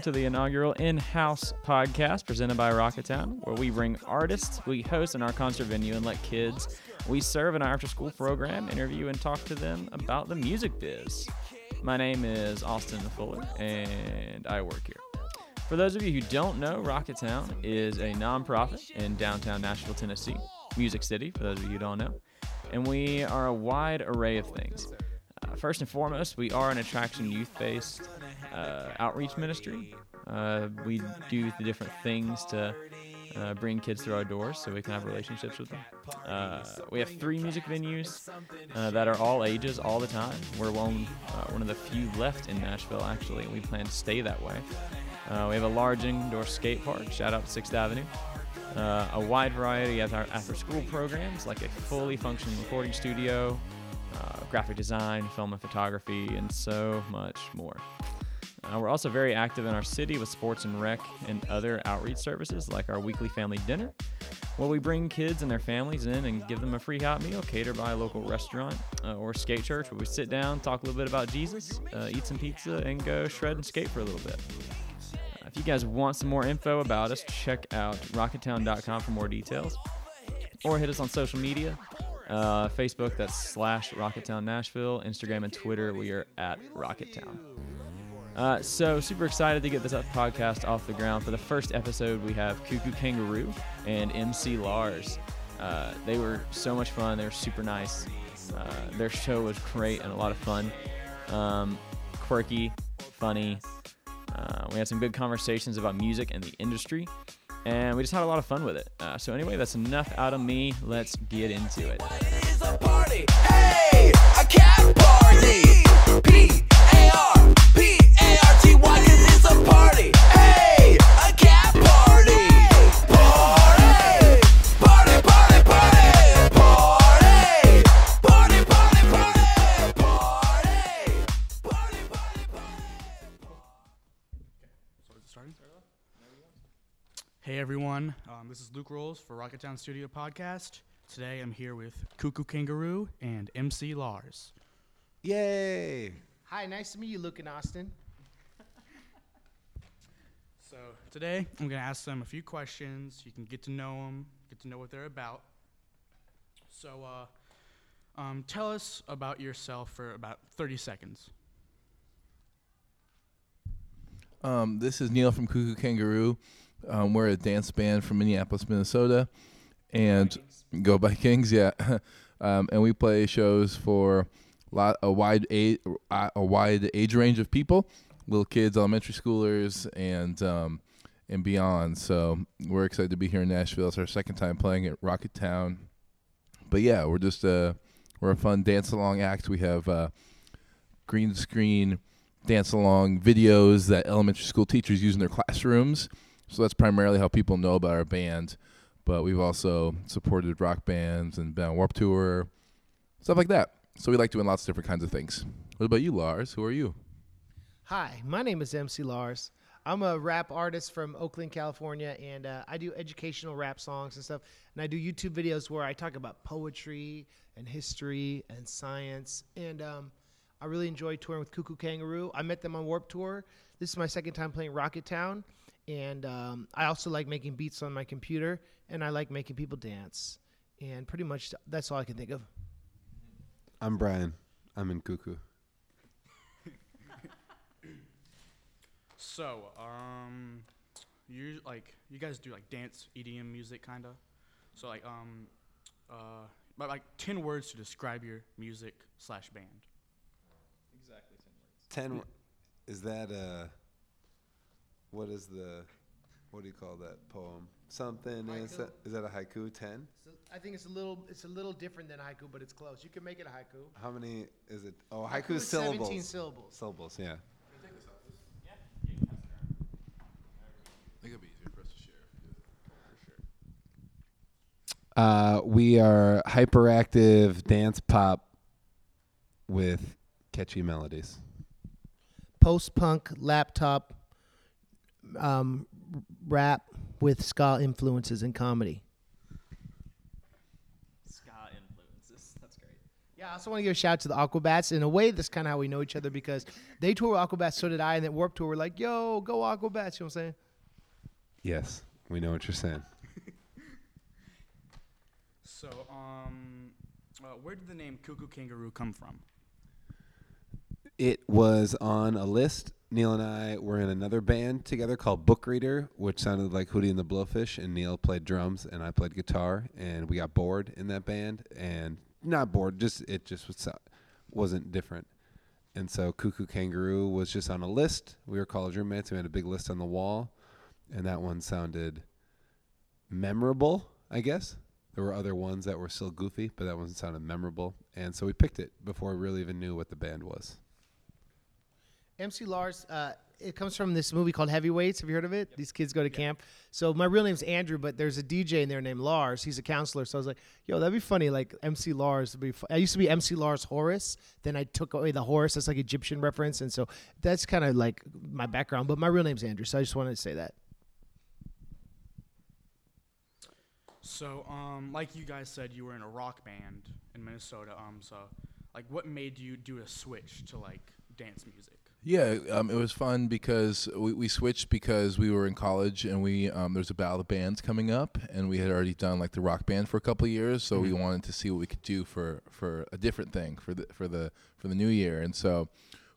welcome to the inaugural in house podcast presented by Rocketown, where we bring artists, we host in our concert venue, and let kids we serve in our after school program interview and talk to them about the music biz. My name is Austin Fuller, and I work here. For those of you who don't know, Rocketown is a nonprofit in downtown Nashville, Tennessee, Music City, for those of you who don't know. And we are a wide array of things. Uh, first and foremost, we are an attraction youth based uh, outreach ministry. Uh, we do the different things to uh, bring kids through our doors so we can have relationships with them. Uh, we have three music venues uh, that are all ages all the time. We're one, uh, one of the few left in Nashville, actually, and we plan to stay that way. Uh, we have a large indoor skate park, shout out to 6th Avenue. Uh, a wide variety of our after school programs, like a fully functioning recording studio, graphic design, film and photography, and so much more. Uh, we're also very active in our city with sports and rec and other outreach services like our weekly family dinner, where we bring kids and their families in and give them a free hot meal catered by a local restaurant uh, or skate church where we sit down, talk a little bit about Jesus, uh, eat some pizza, and go shred and skate for a little bit. Uh, if you guys want some more info about us, check out rocketown.com for more details or hit us on social media. Uh, Facebook, that's slash Rocketown Nashville. Instagram and Twitter, we are at Rocketown. Uh, so super excited to get this podcast off the ground. For the first episode, we have Cuckoo Kangaroo and MC Lars. Uh, they were so much fun. They were super nice. Uh, their show was great and a lot of fun. Um, quirky, funny. Uh, we had some good conversations about music and the industry, and we just had a lot of fun with it. Uh, so anyway, that's enough out of me. Let's get into it. Hey, Hey everyone, um, this is Luke Rolls for Rocketown Studio Podcast. Today I'm here with Cuckoo Kangaroo and MC Lars. Yay! Hi, nice to meet you, Luke and Austin. So today I'm going to ask them a few questions. You can get to know them, get to know what they're about. So uh, um, tell us about yourself for about 30 seconds. Um, this is Neil from Cuckoo Kangaroo. Um, we're a dance band from Minneapolis, Minnesota, and Go by Kings, yeah. um, and we play shows for lot a wide age a wide age range of people, little kids, elementary schoolers, and um, and beyond. So we're excited to be here in Nashville. It's our second time playing at Rocketown, But yeah, we're just uh we're a fun dance along act. We have uh, green screen dance along videos that elementary school teachers use in their classrooms. So that's primarily how people know about our band. But we've also supported rock bands and been on Warp Tour, stuff like that. So we like doing lots of different kinds of things. What about you, Lars? Who are you? Hi, my name is MC Lars. I'm a rap artist from Oakland, California, and uh, I do educational rap songs and stuff. And I do YouTube videos where I talk about poetry and history and science. And um, I really enjoy touring with Cuckoo Kangaroo. I met them on Warp Tour. This is my second time playing Rocketown. And um, I also like making beats on my computer, and I like making people dance. And pretty much that's all I can think of. I'm Brian. I'm in Cuckoo. So, um, you like you guys do like dance EDM music, kind of. So like um, uh, but like ten words to describe your music slash band. Exactly ten words. Ten. Is that uh? What is the? What do you call that poem? Something is that, is that a haiku? Ten. So I think it's a little it's a little different than haiku, but it's close. You can make it a haiku. How many is it? Oh, haiku, haiku is syllables. Seventeen syllables. Syllables, yeah. Uh, we are hyperactive dance pop with catchy melodies. Post punk laptop um, rap with ska influences and comedy. Ska influences. That's great. Yeah, I also want to give a shout out to the Aquabats. In a way, that's kind of how we know each other because they toured with Aquabats, so did I, and then Warp Tour, we're like, yo, go Aquabats. You know what I'm saying? Yes, we know what you're saying. So, um, uh, where did the name Cuckoo Kangaroo come from? It was on a list. Neil and I were in another band together called Book Reader, which sounded like Hootie and the Blowfish, and Neil played drums and I played guitar, and we got bored in that band, and not bored, just it just was wasn't different, and so Cuckoo Kangaroo was just on a list. We were college roommates. We had a big list on the wall, and that one sounded memorable, I guess. There were other ones that were still goofy, but that one sounded memorable, and so we picked it before we really even knew what the band was. MC Lars, uh, it comes from this movie called Heavyweights. Have you heard of it? These kids go to camp. So my real name's Andrew, but there's a DJ in there named Lars. He's a counselor. So I was like, yo, that'd be funny. Like MC Lars would be. Fu-. I used to be MC Lars Horus. Then I took away the Horus. That's like Egyptian reference, and so that's kind of like my background. But my real name's Andrew. So I just wanted to say that. So, um, like you guys said, you were in a rock band in Minnesota. Um, so, like, what made you do a switch to like dance music? Yeah, um, it was fun because we, we switched because we were in college and we um, there's a battle of bands coming up and we had already done like the rock band for a couple of years, so we wanted to see what we could do for, for a different thing for the for the for the new year, and so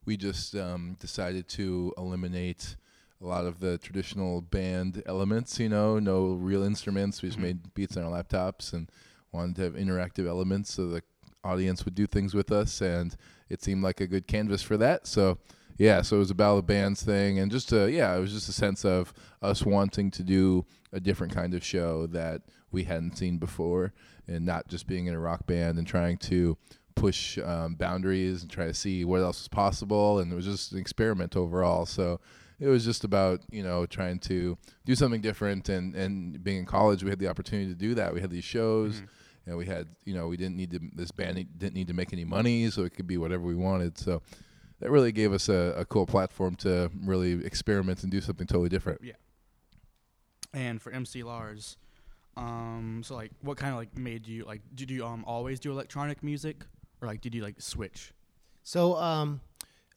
we just um, decided to eliminate a lot of the traditional band elements. You know, no real instruments. We just made beats on our laptops and wanted to have interactive elements so the audience would do things with us, and it seemed like a good canvas for that. So yeah, so it was a battle of bands thing, and just a, yeah, it was just a sense of us wanting to do a different kind of show that we hadn't seen before, and not just being in a rock band and trying to push um, boundaries and try to see what else was possible, and it was just an experiment overall. So it was just about you know trying to do something different, and and being in college, we had the opportunity to do that. We had these shows. And we had, you know, we didn't need to. This band didn't need to make any money, so it could be whatever we wanted. So, that really gave us a, a cool platform to really experiment and do something totally different. Yeah. And for MC Lars, um, so like, what kind of like made you like? Did you um always do electronic music, or like did you like switch? So, um,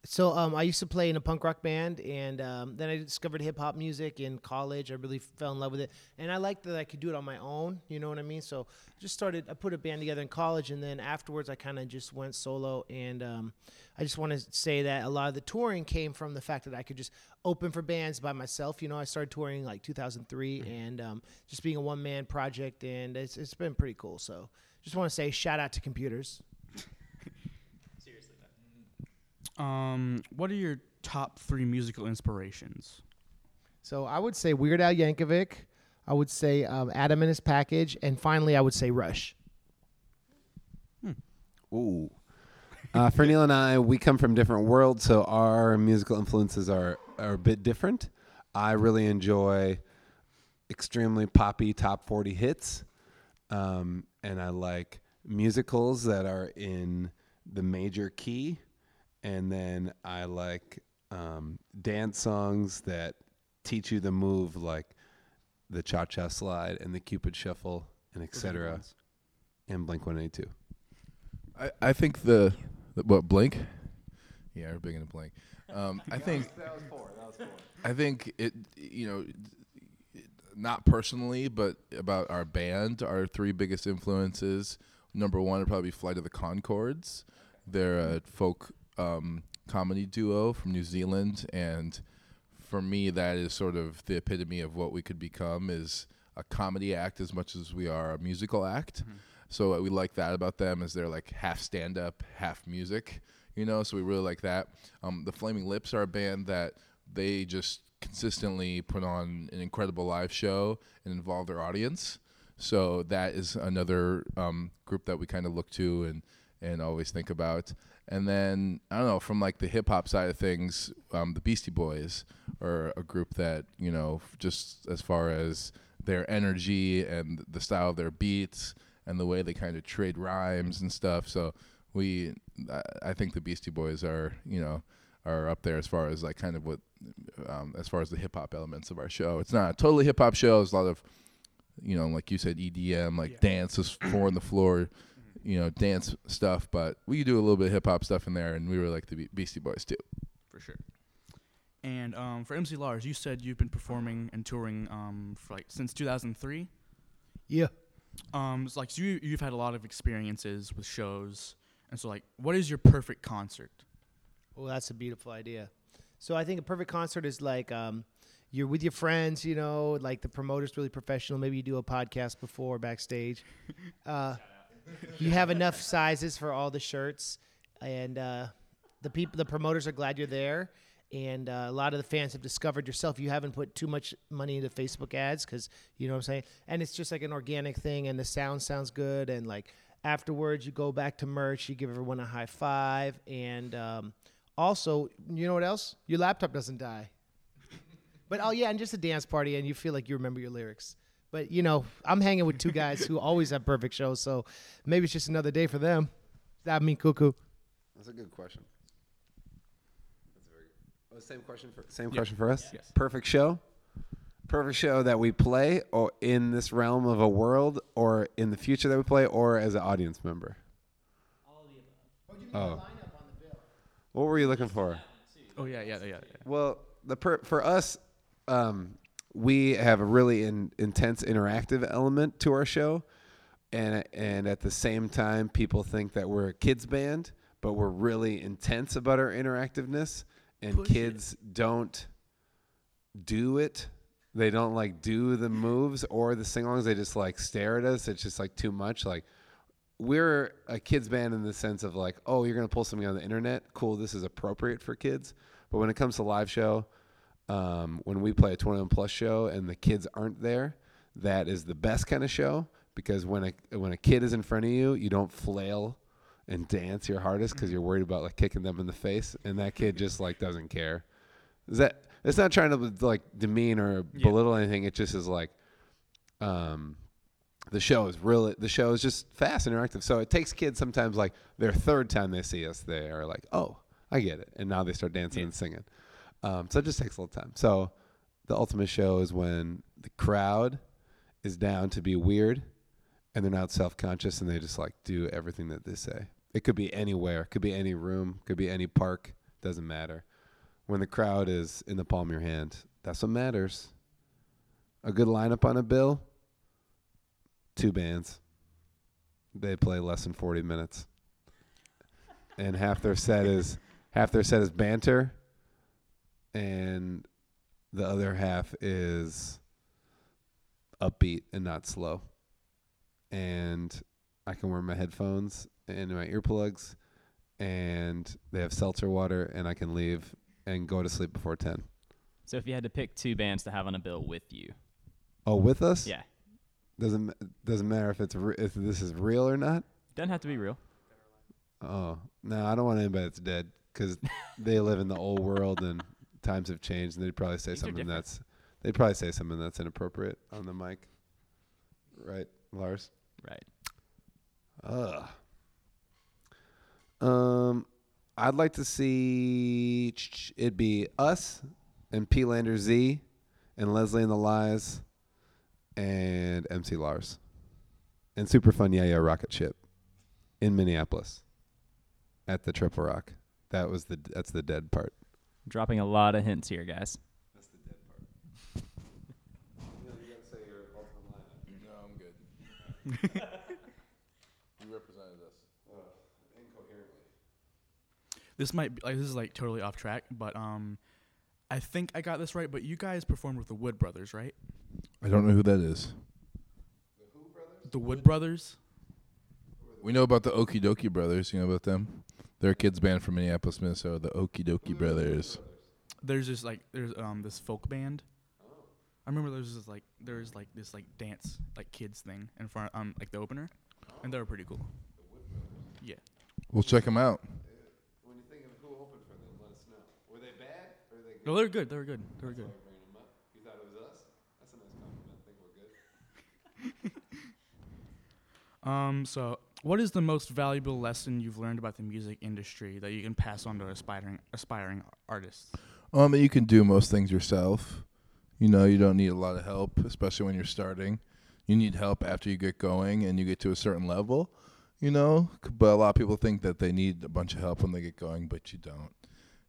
so um, I used to play in a punk rock band, and um, then I discovered hip hop music in college. I really fell in love with it, and I liked that I could do it on my own. You know what I mean? So, just started. I put a band together in college, and then afterwards, I kind of just went solo. And um, I just want to say that a lot of the touring came from the fact that I could just open for bands by myself. You know, I started touring like 2003, and um, just being a one man project, and it's it's been pretty cool. So, just want to say shout out to computers. Um, what are your top three musical inspirations? So I would say Weird Al Yankovic. I would say um, Atom and His Package, and finally I would say Rush. Ooh. Uh, for Neil and I, we come from different worlds, so our musical influences are, are a bit different. I really enjoy extremely poppy top 40 hits, um, and I like musicals that are in the major key, and then I like um, dance songs that teach you the move, like the Cha Cha Slide and the Cupid Shuffle, and Those are good etc. And Blink 182. I, I think the, the what Blink? Yeah, we're big into Blink. Um, I think I think it you know not personally, but about our band, our three biggest influences. Number one would probably be Flight of the Conchords. They're a folk um, comedy duo from New Zealand, and for me, that is sort of the epitome of what we could become: is a comedy act as much as we are a musical act. So what we like that about them is they're like half stand up, half music, you know. So we really like that. Um, the Flaming Lips are a band that they just consistently put on an incredible live show and involve their audience. So that is another um, group that we kind of look to and and always think about. And then I don't know from like the hip hop side of things, um, the Beastie Boys are a group that you know just as far as their energy and the style of their beats and the way they kind of trade rhymes and stuff. So we, I- I think the Beastie Boys are you know are up there as far as like kind of what um, as far as the hip hop elements of our show. It's not a totally hip hop show. It's a lot of you know like you said EDM like Yeah. dance is four on the floor you know dance stuff, but we do a little bit of hip hop stuff in there, and we really like the Be- Beastie Boys too. for sure. And um, for MC Lars, you said you've been performing and touring um, for like since 2003. Yeah. Um, so like so you you've had a lot of experiences with shows, and so like, what is your perfect concert? Well, that's a beautiful idea. So I think a perfect concert is like um, you're with your friends, you know, like the promoter's really professional. Maybe you do a podcast before backstage. Uh, you have enough sizes for all the shirts, and uh, the people, the promoters are glad you're there. And uh, a lot of the fans have discovered yourself. You haven't put too much money into Facebook ads because you know what I'm saying. And it's just like an organic thing, and the sound sounds good. And like afterwards, you go back to merch, you give everyone a high five, and um, also, you know what else? Your laptop doesn't die. But oh yeah, and just a dance party, and you feel like you remember your lyrics. But you know, I'm hanging with two guys who always have perfect shows, so maybe it's just another day for them. I mean, cuckoo. That's a good question. That's a very oh, same question for same Yeah. question for us. Yes. Perfect show. Perfect show that we play, or in this realm of a world, or in the future that we play, or as an audience member. Oh. What were you looking for? Oh yeah, yeah, yeah. yeah. Well, the per- for us, um, we have a really in- intense interactive element to our show, and and at the same time, people think that we're a kids band, but we're really intense about our interactiveness, and Push it. kids don't do it. They don't like do the moves or the sing-alongs. They just like stare at us. It's just like too much. Like we're a kids band in the sense of like, oh, you're gonna pull something on the internet. Cool, this is appropriate for kids. But when it comes to live show, um, when we play a 21 plus show and the kids aren't there, that is the best kind of show because when a when a kid is in front of you, you don't flail and dance your hardest because you're worried about like kicking them in the face, and that kid just like doesn't care. Is that it's not trying to like demean or Yeah. belittle anything. It just is like, um, the show is really the show is just fast and interactive. So it takes kids sometimes like their third time they see us, they are like, oh, I get it, and now they start dancing Yeah. and singing. Um, so it just takes a little time. So the ultimate show is when the crowd is down to be weird, and they're not self conscious, and they just like do everything that they say. It could be anywhere, could be any room, could be any park, doesn't matter. When the crowd is in the palm of your hand, that's what matters. A good lineup on a bill, two bands. They play less than 40 minutes. And half their set is half their set is banter and the other half is upbeat and not slow. And I can wear my headphones and my earplugs and they have seltzer water and I can leave and go to sleep before 10. So if you had to pick two bands to have on a bill with you, Oh, with us? yeah, Doesn't doesn't matter if it's re- if this is real or not. doesn't have to be real. Oh no, I don't want anybody that's dead because they live in the old world and times have changed, and they'd probably say are something different. that's they'd probably say something that's inappropriate on the mic, right, Lars? Right. Ugh. Um, I'd like to see it'd be us and P Lander Z and Leslie and the LY's and MC Lars and Super Fun Yeah Yeah Rocket Ship in Minneapolis at the Triple Rock. That was the that's the dead part. Dropping a lot of hints here, guys. That's the dead part. you gotta say your ultimate lineup. No, I'm good. you represented us. incoherently. This might be like this is like totally off track, but um, I think I got this right. But you guys performed with the Wood Brothers, right? I don't know who that is. The Wood Brothers. We know about the Okee Dokee Brothers. You know about them? They're a kids band from Minneapolis, Minnesota. The Okee Dokee Brothers. There's this like there's um this folk band. I remember there's this like there's like this like dance like kids thing in front um like the opener, and they were pretty cool. Yeah. We'll check them out. When you think of who opened for them, let us know. Were they bad or were they good? No, they're good. They were good. They were good. bringing them up. You thought it was us? That's a nice compliment. I think we're good. Um. So, what is the most valuable lesson you've learned about the music industry that you can pass on to aspiring aspiring artists? Um, you can do most things yourself. You know, you don't need a lot of help, especially when you're starting. You need help after you get going and you get to a certain level. you know. But a lot of people think that they need a bunch of help when they get going, but you don't.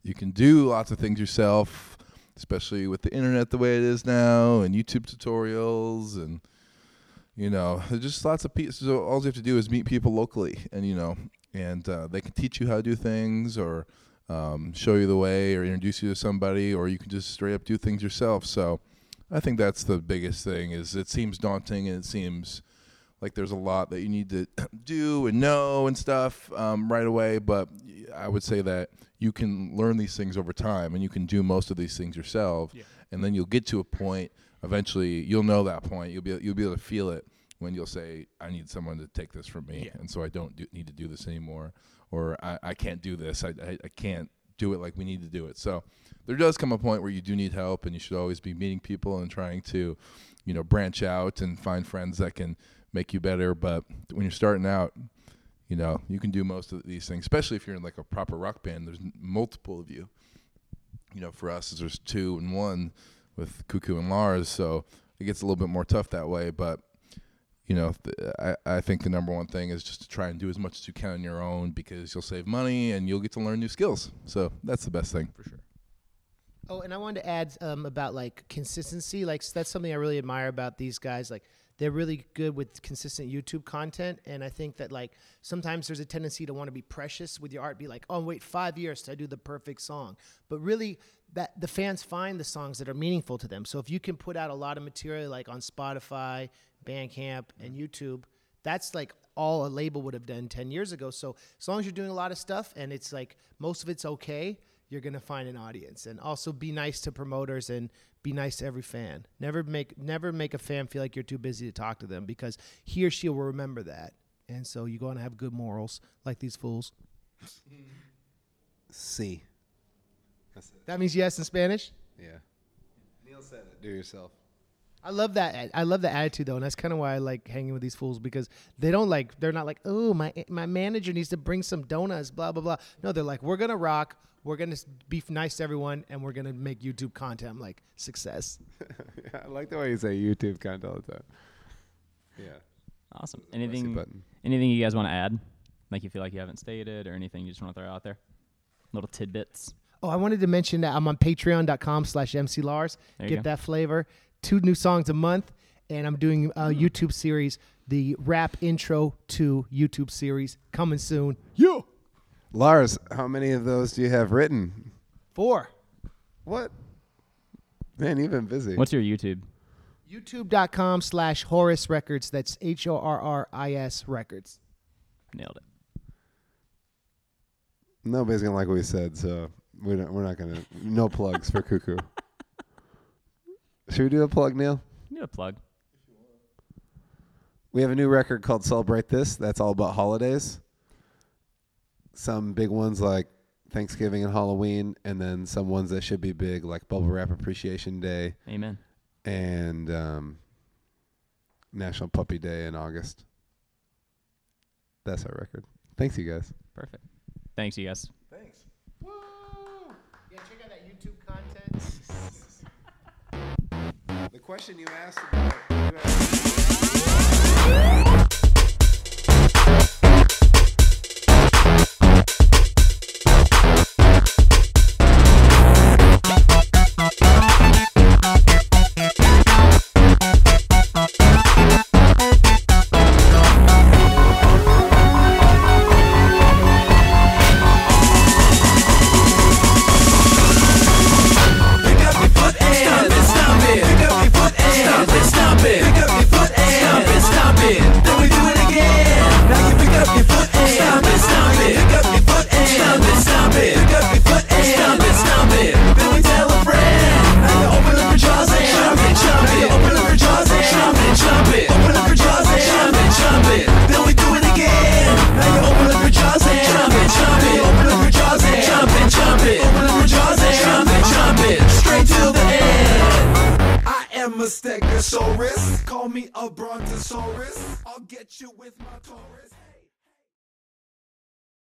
You can do lots of things yourself, especially with the internet the way it is now, and YouTube tutorials, and you know, there's just lots of people. So all you have to do is meet people locally, and you know, and uh, they can teach you how to do things, or um, show you the way, or introduce you to somebody, or you can just straight up do things yourself. So I think that's the biggest thing. Is it seems daunting and it seems like there's a lot that you need to do and know and stuff um, right away. But I would say that you can learn these things over time, and you can do most of these things yourself. Yeah. And then you'll get to a point. Eventually, you'll know that point. You'll be you'll be able to feel it when you'll say, "I need someone to take this from me," Yeah. and so I don't do, need to do this anymore, or I, I can't do this. I, I I can't do it like we need to do it. So there does come a point where you do need help, and you should always be meeting people and trying to, you know, branch out and find friends that can make you better. But when you're starting out, you know, you can do most of these things, especially if you're in like a proper rock band. There's multiple of you. You know, for us, there's two and one with Cuckoo and Lars, so it gets a little bit more tough that way. But you know, th- I, I think the number one thing is just to try and do as much as you can on your own because you'll save money and you'll get to learn new skills. So that's the best thing. For sure. Oh, and I wanted to add um, about like consistency. Like that's something I really admire about these guys. Like they're really good with consistent YouTube content, and I think that like sometimes there's a tendency to want to be precious with your art. Be like, oh, wait, five years to do the perfect song. But really, that the fans find the songs that are meaningful to them. So if you can put out a lot of material like on Spotify, Bandcamp, and mm-hmm. YouTube, that's like all a label would have done 10 years ago. So as long as you're doing a lot of stuff and it's like most of it's okay, you're going to find an audience. And also be nice to promoters and be nice to every fan. Never make never make a fan feel like you're too busy to talk to them because he or she will remember that. And so you're going to have good morals like these fools. C. That means yes in Spanish. Yeah. Neil said it. Do yourself. I love that. I love the attitude though, and that's kind of why I like hanging with these fools because they don't like. They're not like, oh, my my manager needs to bring some donuts, blah blah blah. No, they're like, we're gonna rock. We're gonna be nice to everyone, and we're gonna make YouTube content. I'm like, success. yeah, I like the way you say YouTube content all the time. Yeah. Awesome. Anything anything you guys want to add? Like you feel like you haven't stated or anything you just want to throw out there? Little tidbits. Oh, I wanted to mention that I'm on patreon.com slash mclars. There you Get go. that flavor. Two new songs a month. And I'm doing a hmm. YouTube series, the rap intro to YouTube series coming soon. Yeah. Lars, how many of those do you have written? Four. What? Man, you've been busy. What's your YouTube? YouTube.com slash Horris Records. That's H O R R I S Records. Nailed it. Nobody's gonna like what we said, so we don't, we're not gonna. No plugs for Cuckoo. Should we do a plug, Neil? You need a plug. We have a new record called Celebrate This. That's all about holidays. Some big ones like Thanksgiving and Halloween, and then some ones that should be big like Bubble Wrap Appreciation Day Amen. and um, National Puppy Day in August. That's our record. Thanks, you guys. Perfect. Thanks, you guys. Question you asked about. Pick get you with my Taurus.